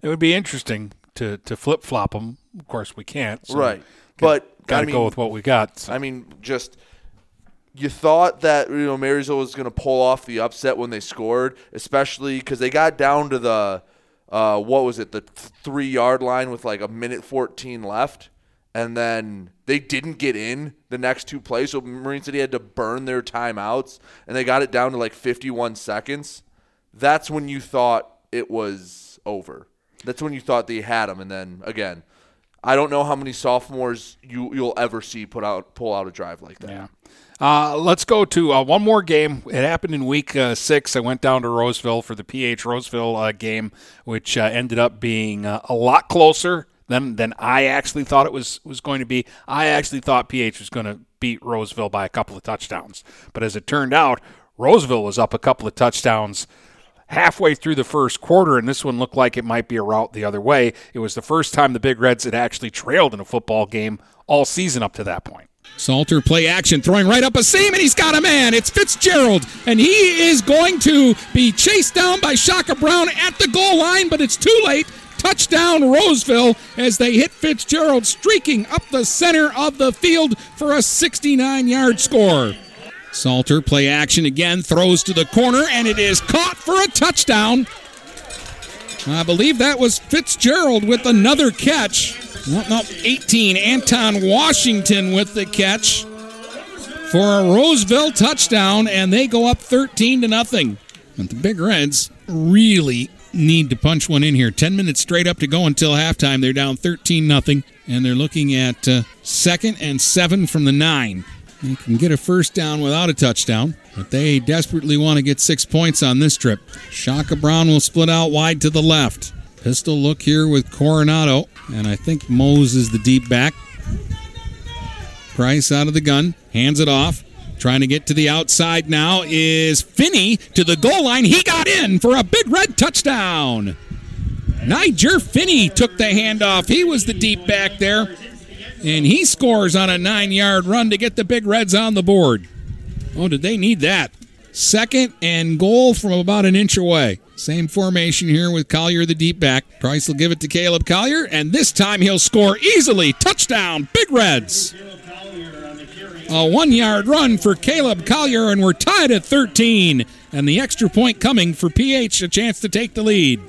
It would be interesting to to flip flop them. Of course, we can't. So right, but got to I mean, go with what we got. So. I mean, just you thought that you know Marysville was going to pull off the upset when they scored, especially because they got down to the uh, what was it, the three yard line with like a minute fourteen left, and then they didn't get in the next two plays. So Marine City had to burn their timeouts, and they got it down to like 51 seconds. That's when you thought it was over. That's when you thought they had them, and then again, I don't know how many sophomores you you'll ever see put out pull out a drive like that. Yeah. Uh, let's go to uh, one more game. It happened in week uh, six. I went down to Roseville for the PH Roseville uh, game, which uh, ended up being uh, a lot closer than than I actually thought it was was going to be. I actually thought PH was going to beat Roseville by a couple of touchdowns, but as it turned out, Roseville was up a couple of touchdowns halfway through the first quarter, and this one looked like it might be a route the other way. It was the first time the Big Reds had actually trailed in a football game all season up to that point. Salter play action, throwing right up a seam, and he's got a man. It's Fitzgerald, and he is going to be chased down by Shaka Brown at the goal line, but it's too late. Touchdown Roseville as they hit Fitzgerald streaking up the center of the field for a 69 yard score. Salter play action again, throws to the corner, and it is caught for a touchdown. I believe that was Fitzgerald with another catch. No, no, 18. Anton Washington with the catch for a Roseville touchdown, and they go up 13 to nothing. But the Big Reds really need to punch one in here. 10 minutes straight up to go until halftime. They're down 13 nothing, and they're looking at uh, second and seven from the nine. They can get a first down without a touchdown, but they desperately want to get six points on this trip. Shaka Brown will split out wide to the left. Pistol look here with Coronado, and I think Mose is the deep back. Price out of the gun, hands it off. Trying to get to the outside now is Finney to the goal line. He got in for a big red touchdown. Niger Finney took the handoff. He was the deep back there. And he scores on a nine yard run to get the Big Reds on the board. Oh, did they need that? Second and goal from about an inch away. Same formation here with Collier, the deep back. Price will give it to Caleb Collier, and this time he'll score easily. Touchdown, Big Reds. A one yard run for Caleb Collier, and we're tied at 13. And the extra point coming for PH, a chance to take the lead.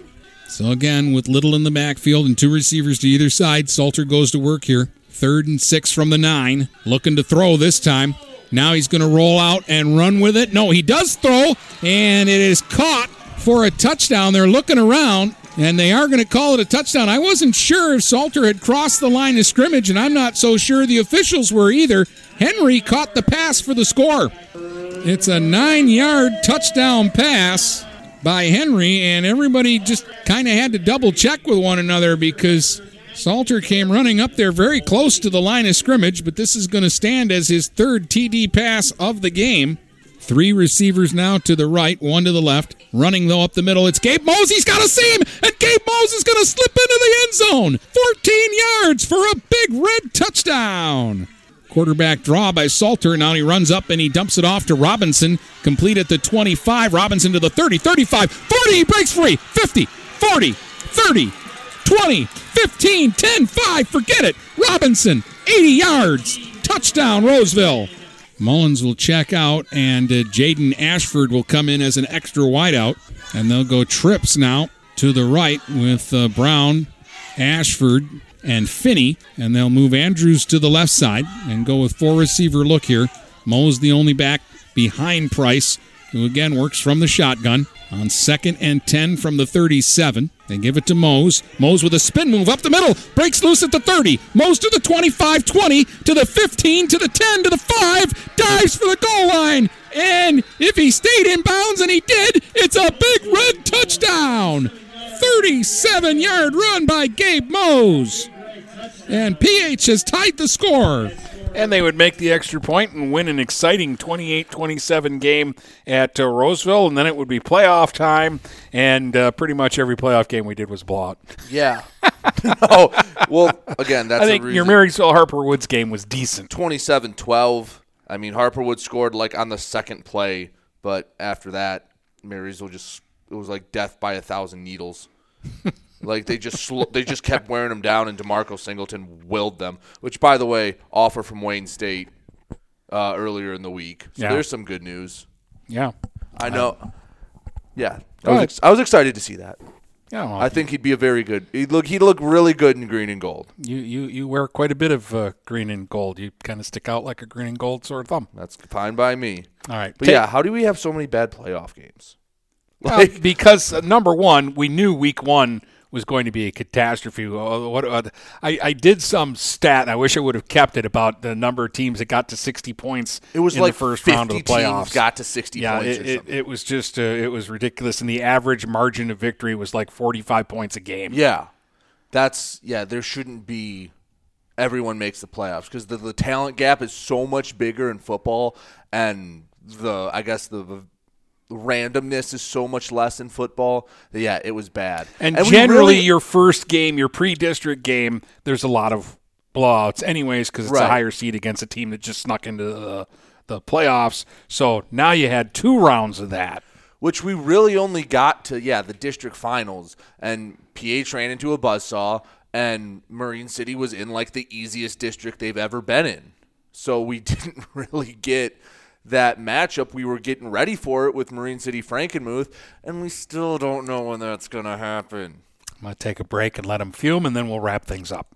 So again, with Little in the backfield and two receivers to either side, Salter goes to work here. Third and six from the nine. Looking to throw this time. Now he's going to roll out and run with it. No, he does throw, and it is caught for a touchdown. They're looking around, and they are going to call it a touchdown. I wasn't sure if Salter had crossed the line of scrimmage, and I'm not so sure the officials were either. Henry caught the pass for the score. It's a nine yard touchdown pass by Henry, and everybody just kind of had to double check with one another because Salter came running up there very close to the line of scrimmage, but this is going to stand as his third TD pass of the game. Three receivers now to the right, one to the left. Running though up the middle, it's Gabe Mose. He's got a seam, and Gabe Mose is going to slip into the end zone. 14 yards for a big red touchdown. Quarterback draw by Salter. Now he runs up and he dumps it off to Robinson. Complete at the 25. Robinson to the 30, 35, 40. He breaks free. 50, 40, 30, 20, 15, 10, 5. Forget it. Robinson, 80 yards. Touchdown, Roseville. Mullins will check out, and uh, Jaden Ashford will come in as an extra wideout. And they'll go trips now to the right with uh, Brown, Ashford, and Finney. And they'll move Andrews to the left side and go with four receiver look here. Mose the only back behind Price, who again works from the shotgun. On second and 10 from the 37. They give it to Mose. Mose with a spin move up the middle. Breaks loose at the 30. Mose to the 25 20 to the 15 to the 10 to the 5. Dives for the goal line. And if he stayed in bounds, and he did, it's a big red touchdown. 37 yard run by Gabe Mose. And PH has tied the score. And they would make the extra point and win an exciting 28 27 game at uh, Roseville. And then it would be playoff time. And uh, pretty much every playoff game we did was blowout. Yeah. oh, Well, again, that's I think a reason. your Marysville Harper Woods game was decent. 27 12. I mean, Harper Woods scored like on the second play, but after that, Marysville just, it was like death by a thousand needles. like they just sl- they just kept wearing them down, and Demarco Singleton willed them. Which, by the way, offer from Wayne State uh, earlier in the week. So Yeah. there's some good news. Yeah. I know. yeah, I was, ex- I was excited to see that. Yeah, well, I think he'd be a very good. He'd look. He'd look really good in green and gold. You, you, you wear quite a bit of uh, green and gold. You kind of stick out like a green and gold sort of thumb. That's fine by me. All right. But Take- yeah, how do we have so many bad playoff games? Well, because uh, number one, we knew week one was going to be a catastrophe. What uh, I, I did some stat. And I wish I would have kept it about the number of teams that got to sixty points. It was in like the first 50 round of the playoffs. got to 60 yeah, points It, it, it was just uh, it was ridiculous, and the average margin of victory was like forty five points a game. Yeah, that's yeah. There shouldn't be everyone makes the playoffs because the, the talent gap is so much bigger in football, and the I guess the, the randomness is so much less in football. Yeah, it was bad. And, we generally, really- your first game, your pre-district game, there's a lot of blowouts, anyways, because it's a higher seed against a team that just snuck into the, the playoffs. So now you had two rounds of that. which we really only got to yeah the district finals and PH ran into a buzzsaw and Marine City was in like the easiest district they've ever been in. So we didn't really get that matchup. We were getting ready for it with Marine City Frankenmuth and we still don't know when that's going to happen. I'm going to take a break and let them fume, and then we'll wrap things up.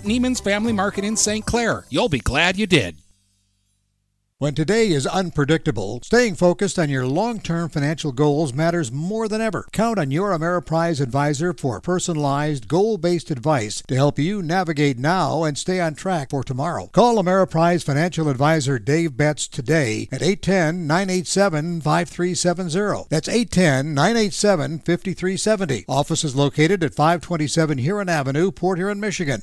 Neiman's Family Market in St. Clair. You'll be glad you did. When today is unpredictable, staying focused on your long term financial goals matters more than ever. Count on your Ameriprise advisor for personalized, goal based advice to help you navigate now and stay on track for tomorrow. Call Ameriprise financial advisor Dave Betts today at 810 987 5370. That's 810 987 5370. Office is located at 527 Huron Avenue, Port Huron, Michigan.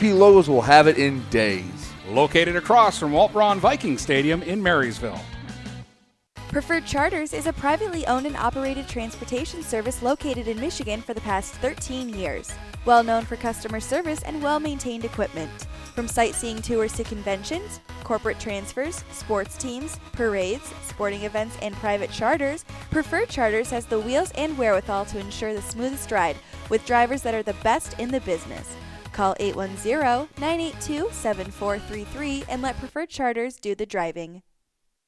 Logos will have it in days. Located across from Walt Braun Viking Stadium in Marysville. Preferred Charters is a privately owned and operated transportation service located in Michigan for the past 13 years. Well known for customer service and well maintained equipment. From sightseeing tours to conventions, corporate transfers, sports teams, parades, sporting events, and private charters, Preferred Charters has the wheels and wherewithal to ensure the smoothest ride with drivers that are the best in the business. Call 810 982 7433 and let Preferred Charters do the driving.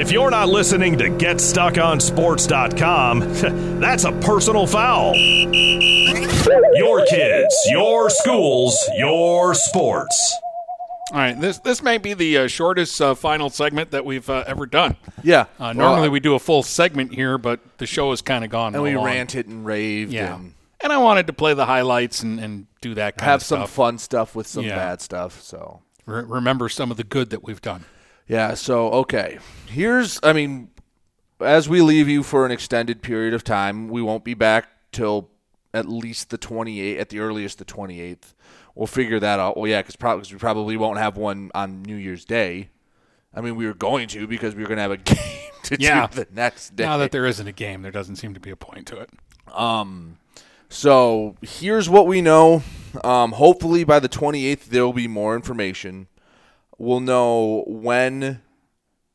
If you're not listening to GetStuckOnSports.com, that's a personal foul. Your kids, your schools, your sports. All right, this this may be the uh, shortest uh, final segment that we've uh, ever done. Yeah. Uh, Well, normally we do a full segment here, but the show has kind of gone. And we along. ranted and raved Yeah. and And I wanted to play the highlights and, and do that kind of have of some fun stuff with some Yeah. bad stuff. So Re- remember some of the good that we've done. Yeah, so okay. Here's I mean as we leave you for an extended period of time, we won't be back till at least the 28th, at the earliest the 28th. We'll figure that out. Well, yeah, because probably, cause we probably won't have one on New Year's Day. I mean, we were going to because we were going to have a game to Yeah. do the next day. Now that there isn't a game, there doesn't seem to be a point to it. Um, so here's what we know. Um, hopefully by the 28th there will be more information. We'll know when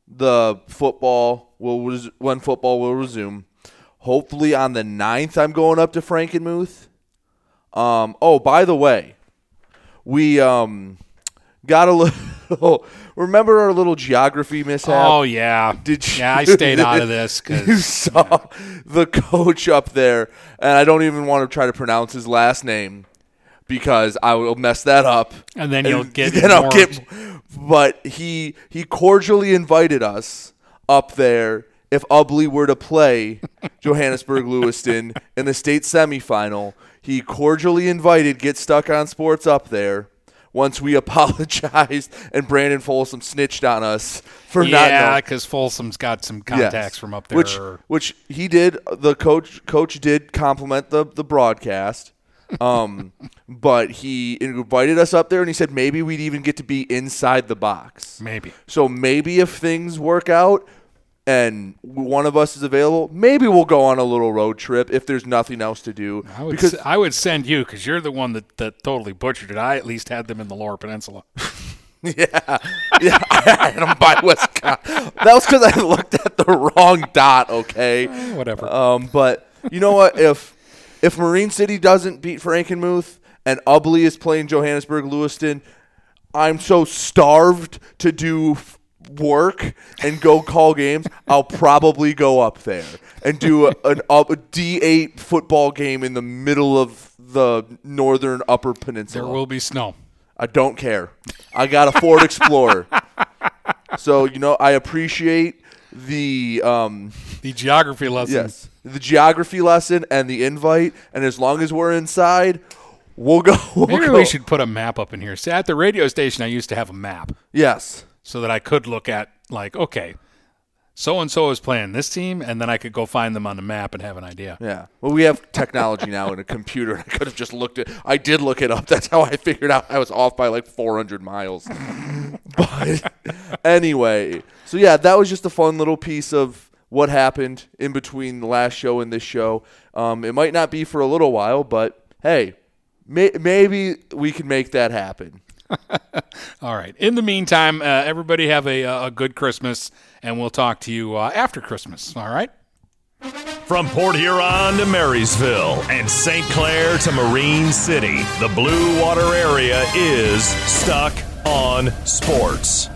the football will res- when football will resume. Hopefully on the 9th I'm going up to Frankenmuth. Um, oh, by the way, we um got a little. remember our little geography mishap? Oh yeah, Did you, yeah? I stayed out of this you because saw the coach up there, and I don't even want to try to pronounce his last name because I will mess that up. And then you'll get then I'll get. But he he cordially invited us up there if Ubly were to play Johannesburg Lewiston in the state semifinal. He cordially invited Get Stuck on Sports up there. Once we apologized and Brandon Folsom snitched on us for not yeah, because Folsom's got some contacts Yes. from up there. Which which he did. The coach coach did compliment the the broadcast. Um, but he invited us up there and he said maybe we'd even get to be inside the box. Maybe. So maybe if things work out and one of us is available, maybe we'll go on a little road trip if there's nothing else to do. I would because s- I would send you because you're the one that, that totally butchered it. I at least had them in the Lower Peninsula. yeah, yeah, I had them by Wisconsin. That was because I looked at the wrong dot. Okay, whatever. Um, but you know what? If if Marine City doesn't beat Frankenmuth and Ubly is playing Johannesburg Lewiston, I'm so starved to do f- work and go call games. I'll probably go up there and do a, an up a D8 football game in the middle of the northern Upper Peninsula. There will be snow. I don't care. I got a Ford Explorer. So, you know, I appreciate the um the geography lessons. Yes. The geography lesson and the invite and as long as we're inside, we'll go. We'll Maybe go. we should put a map up in here. See, at the radio station, I used to have a map. Yes. So that I could look at, like, okay, so and so is playing this team, and then I could go find them on the map and have an idea. Yeah. Well, we have technology now in a computer. I could have just looked it. I did look it up. That's how I figured out I was off by like 400 miles. but anyway, so yeah, that was just a fun little piece of what happened in between the last show and this show. Um, it might not be for a little while, but hey, may- maybe we can make that happen. All right. In the meantime, uh, everybody have a, a good Christmas, and we'll talk to you uh, after Christmas. All right? From Port Huron to Marysville and St. Clair to Marine City, the Blue Water area is stuck on sports.